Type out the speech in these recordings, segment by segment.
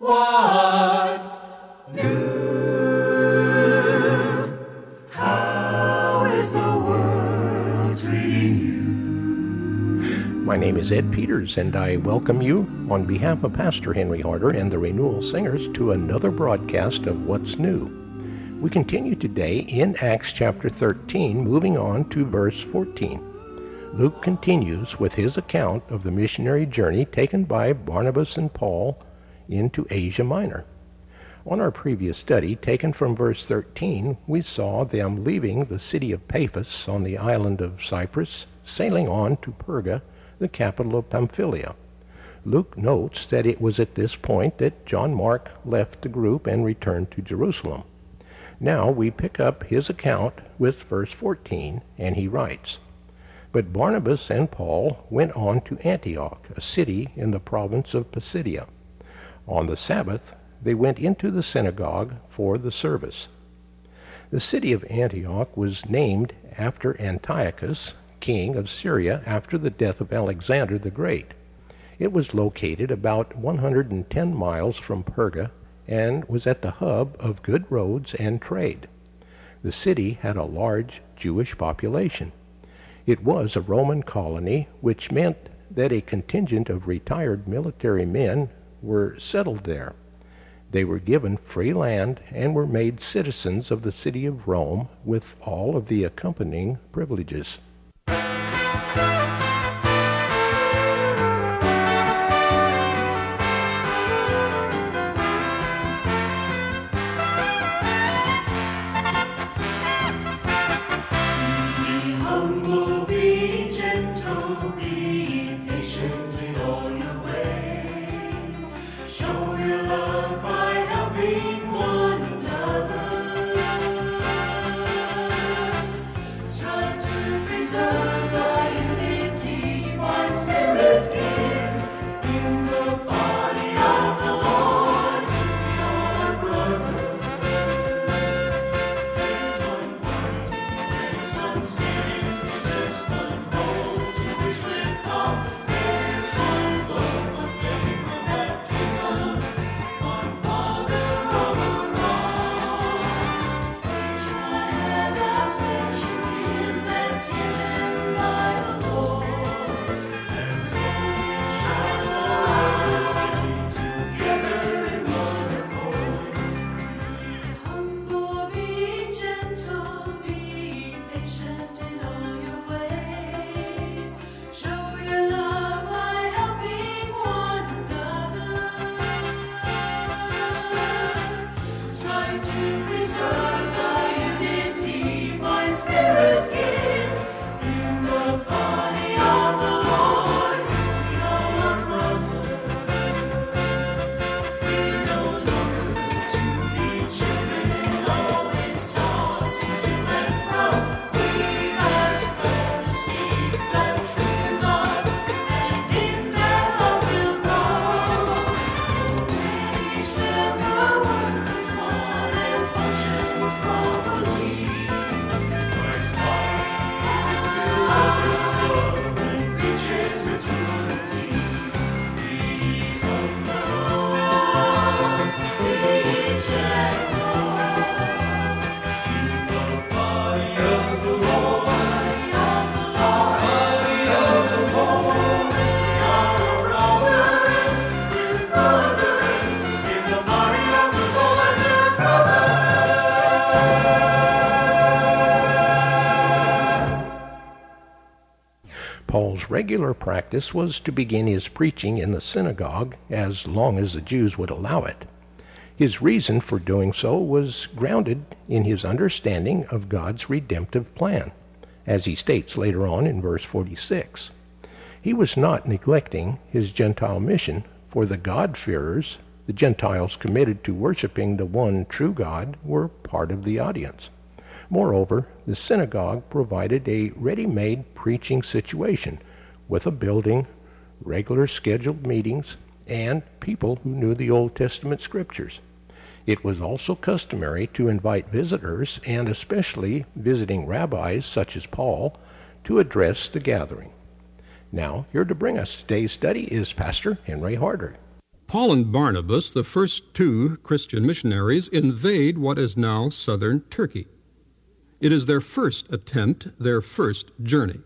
What's new? How is the world treating you? My name is Ed Peters, and I welcome you on behalf of Pastor Henry Harder and the Renewal Singers to another broadcast of What's New. We continue today in Acts chapter 13, moving on to verse 14. Luke continues with his account of the missionary journey taken by Barnabas and Paul into Asia Minor. On our previous study, taken from verse 13, we saw them leaving the city of Paphos on the island of Cyprus, sailing on to Perga, the capital of Pamphylia. Luke notes that it was at this point that John Mark left the group and returned to Jerusalem. Now we pick up his account with verse 14, and he writes, But Barnabas and Paul went on to Antioch, a city in the province of Pisidia. On the Sabbath, they went into the synagogue for the service. The city of Antioch was named after Antiochus, king of Syria, after the death of Alexander the Great. It was located about 110 miles from Perga and was at the hub of good roads and trade. The city had a large Jewish population. It was a Roman colony, which meant that a contingent of retired military men were settled there. They were given free land and were made citizens of the city of Rome with all of the accompanying privileges. Paul's regular practice was to begin his preaching in the synagogue as long as the Jews would allow it. His reason for doing so was grounded in his understanding of God's redemptive plan, as he states later on in verse 46. He was not neglecting his Gentile mission, for the God-fearers, the Gentiles committed to worshiping the one true God, were part of the audience. Moreover, the synagogue provided a ready-made preaching situation with a building, regular scheduled meetings, and people who knew the Old Testament scriptures. It was also customary to invite visitors, and especially visiting rabbis such as Paul, to address the gathering. Now, here to bring us today's study is Pastor Henry Harder. Paul and Barnabas, the first two Christian missionaries, invade what is now southern Turkey. It is their first attempt, their first journey.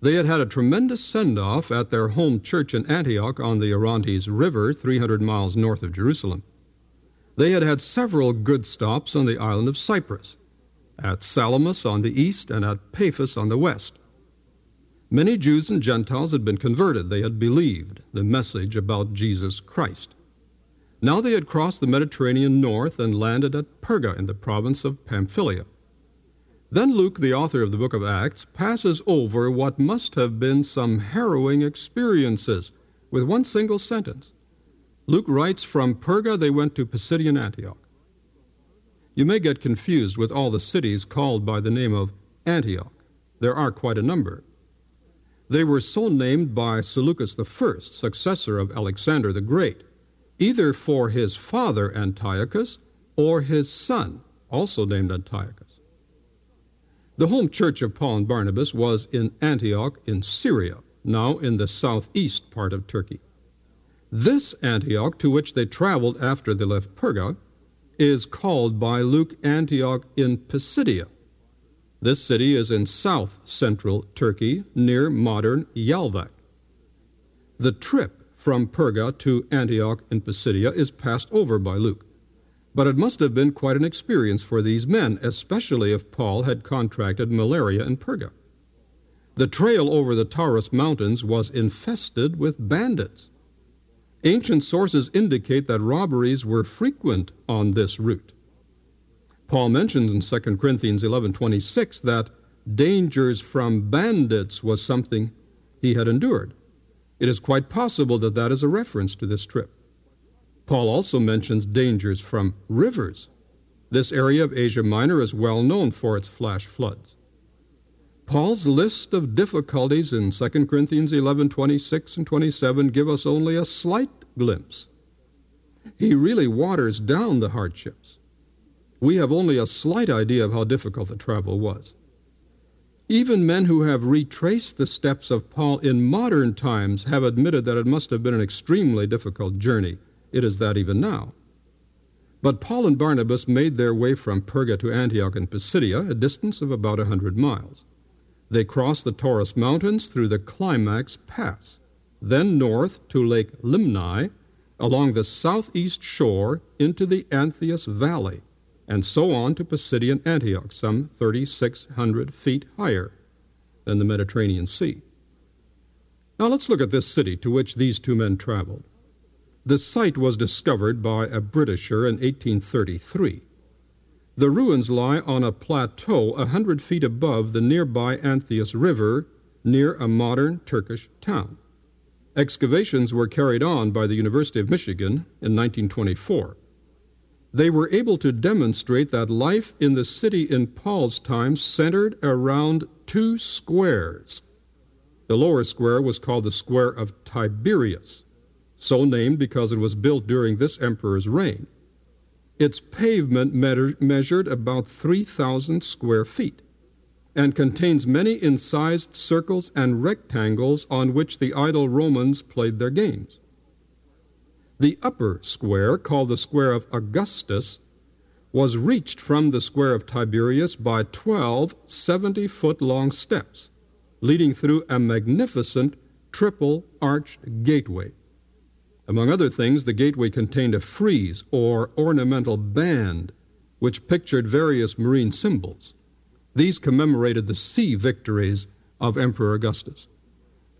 They had had a tremendous send off at their home church in Antioch on the Orontes River, 300 miles north of Jerusalem. They had had several good stops on the island of Cyprus, at Salamis on the east and at Paphos on the west. Many Jews and Gentiles had been converted. They had believed the message about Jesus Christ. Now they had crossed the Mediterranean north and landed at Perga in the province of Pamphylia. Then Luke, the author of the book of Acts, passes over what must have been some harrowing experiences with one single sentence. Luke writes From Perga they went to Pisidian Antioch. You may get confused with all the cities called by the name of Antioch. There are quite a number. They were so named by Seleucus I, successor of Alexander the Great, either for his father Antiochus or his son, also named Antiochus. The home church of Paul and Barnabas was in Antioch in Syria, now in the southeast part of Turkey. This Antioch, to which they traveled after they left Perga, is called by Luke Antioch in Pisidia, this city is in south central Turkey, near modern Yalvac. The trip from Perga to Antioch in Pisidia is passed over by Luke. But it must have been quite an experience for these men, especially if Paul had contracted malaria in Perga. The trail over the Taurus Mountains was infested with bandits. Ancient sources indicate that robberies were frequent on this route. Paul mentions in 2 Corinthians 11:26 that dangers from bandits was something he had endured. It is quite possible that that is a reference to this trip. Paul also mentions dangers from rivers. This area of Asia Minor is well known for its flash floods. Paul's list of difficulties in 2 Corinthians 11:26 and 27 give us only a slight glimpse. He really waters down the hardships we have only a slight idea of how difficult the travel was. Even men who have retraced the steps of Paul in modern times have admitted that it must have been an extremely difficult journey. It is that even now. But Paul and Barnabas made their way from Perga to Antioch in Pisidia, a distance of about a hundred miles. They crossed the Taurus Mountains through the Climax Pass, then north to Lake Limni, along the southeast shore into the Antheus Valley, and so on to Pisidian Antioch, some 3,600 feet higher than the Mediterranean Sea. Now let's look at this city to which these two men traveled. The site was discovered by a Britisher in 1833. The ruins lie on a plateau a hundred feet above the nearby Antheus River near a modern Turkish town. Excavations were carried on by the University of Michigan in 1924 they were able to demonstrate that life in the city in Paul's time centered around two squares. The lower square was called the Square of Tiberius, so named because it was built during this emperor's reign. Its pavement measured about 3,000 square feet and contains many incised circles and rectangles on which the idle Romans played their games. The upper square, called the Square of Augustus, was reached from the Square of Tiberius by 12 70 foot long steps, leading through a magnificent triple arched gateway. Among other things, the gateway contained a frieze or ornamental band which pictured various marine symbols. These commemorated the sea victories of Emperor Augustus.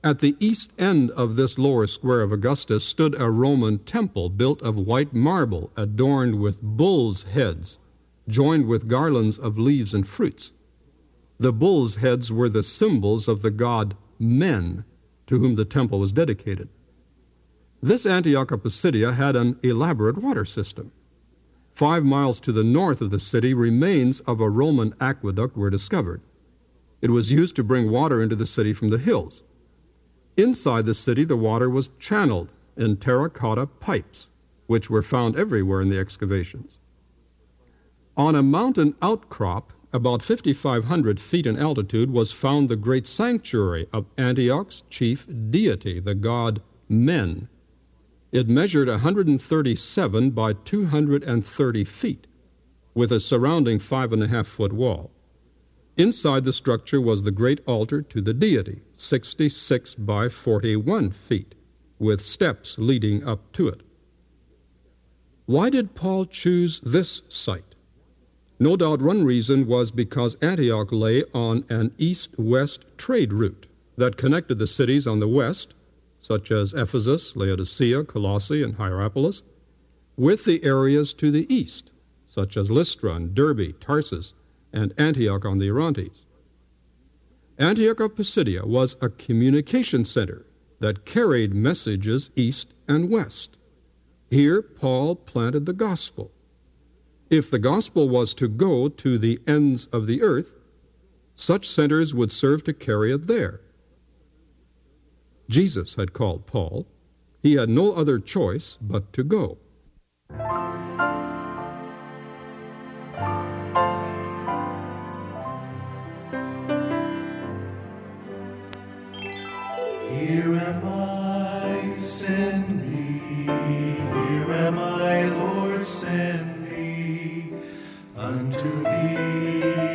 At the east end of this lower square of Augustus stood a Roman temple built of white marble adorned with bulls' heads, joined with garlands of leaves and fruits. The bulls' heads were the symbols of the god Men, to whom the temple was dedicated. This Antioch of Pisidia had an elaborate water system. Five miles to the north of the city, remains of a Roman aqueduct were discovered. It was used to bring water into the city from the hills. Inside the city, the water was channeled in terracotta pipes, which were found everywhere in the excavations. On a mountain outcrop, about 5,500 feet in altitude, was found the great sanctuary of Antioch's chief deity, the god Men. It measured 137 by 230 feet, with a surrounding five and a half foot wall. Inside the structure was the great altar to the deity, 66 by 41 feet, with steps leading up to it. Why did Paul choose this site? No doubt one reason was because Antioch lay on an east west trade route that connected the cities on the west, such as Ephesus, Laodicea, Colossae, and Hierapolis, with the areas to the east, such as Lystra and Derbe, Tarsus, and Antioch on the Orontes. Antioch of Pisidia was a communication center that carried messages east and west. Here, Paul planted the gospel. If the gospel was to go to the ends of the earth, such centers would serve to carry it there. Jesus had called Paul. He had no other choice but to go. Here am I, send me. Here am I, Lord, send me. Unto thee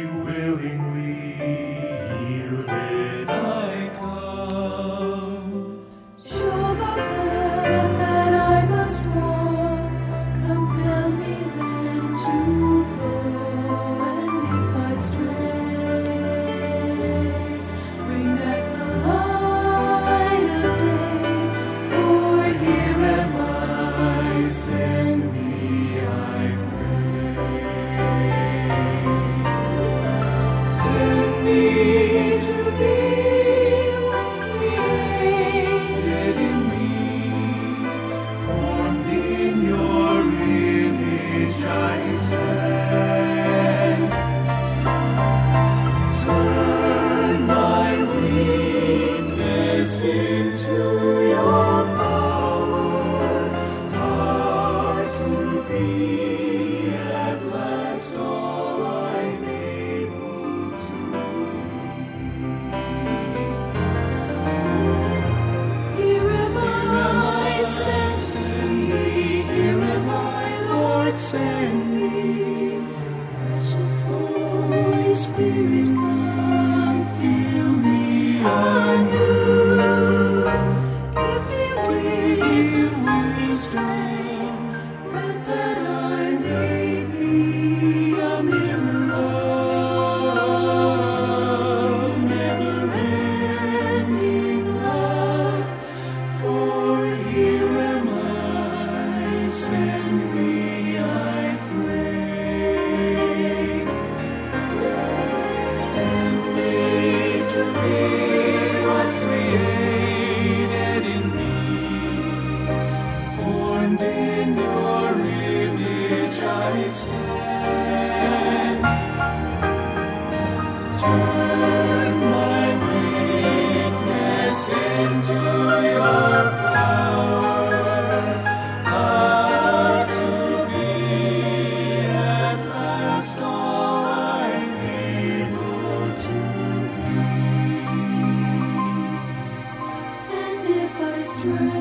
if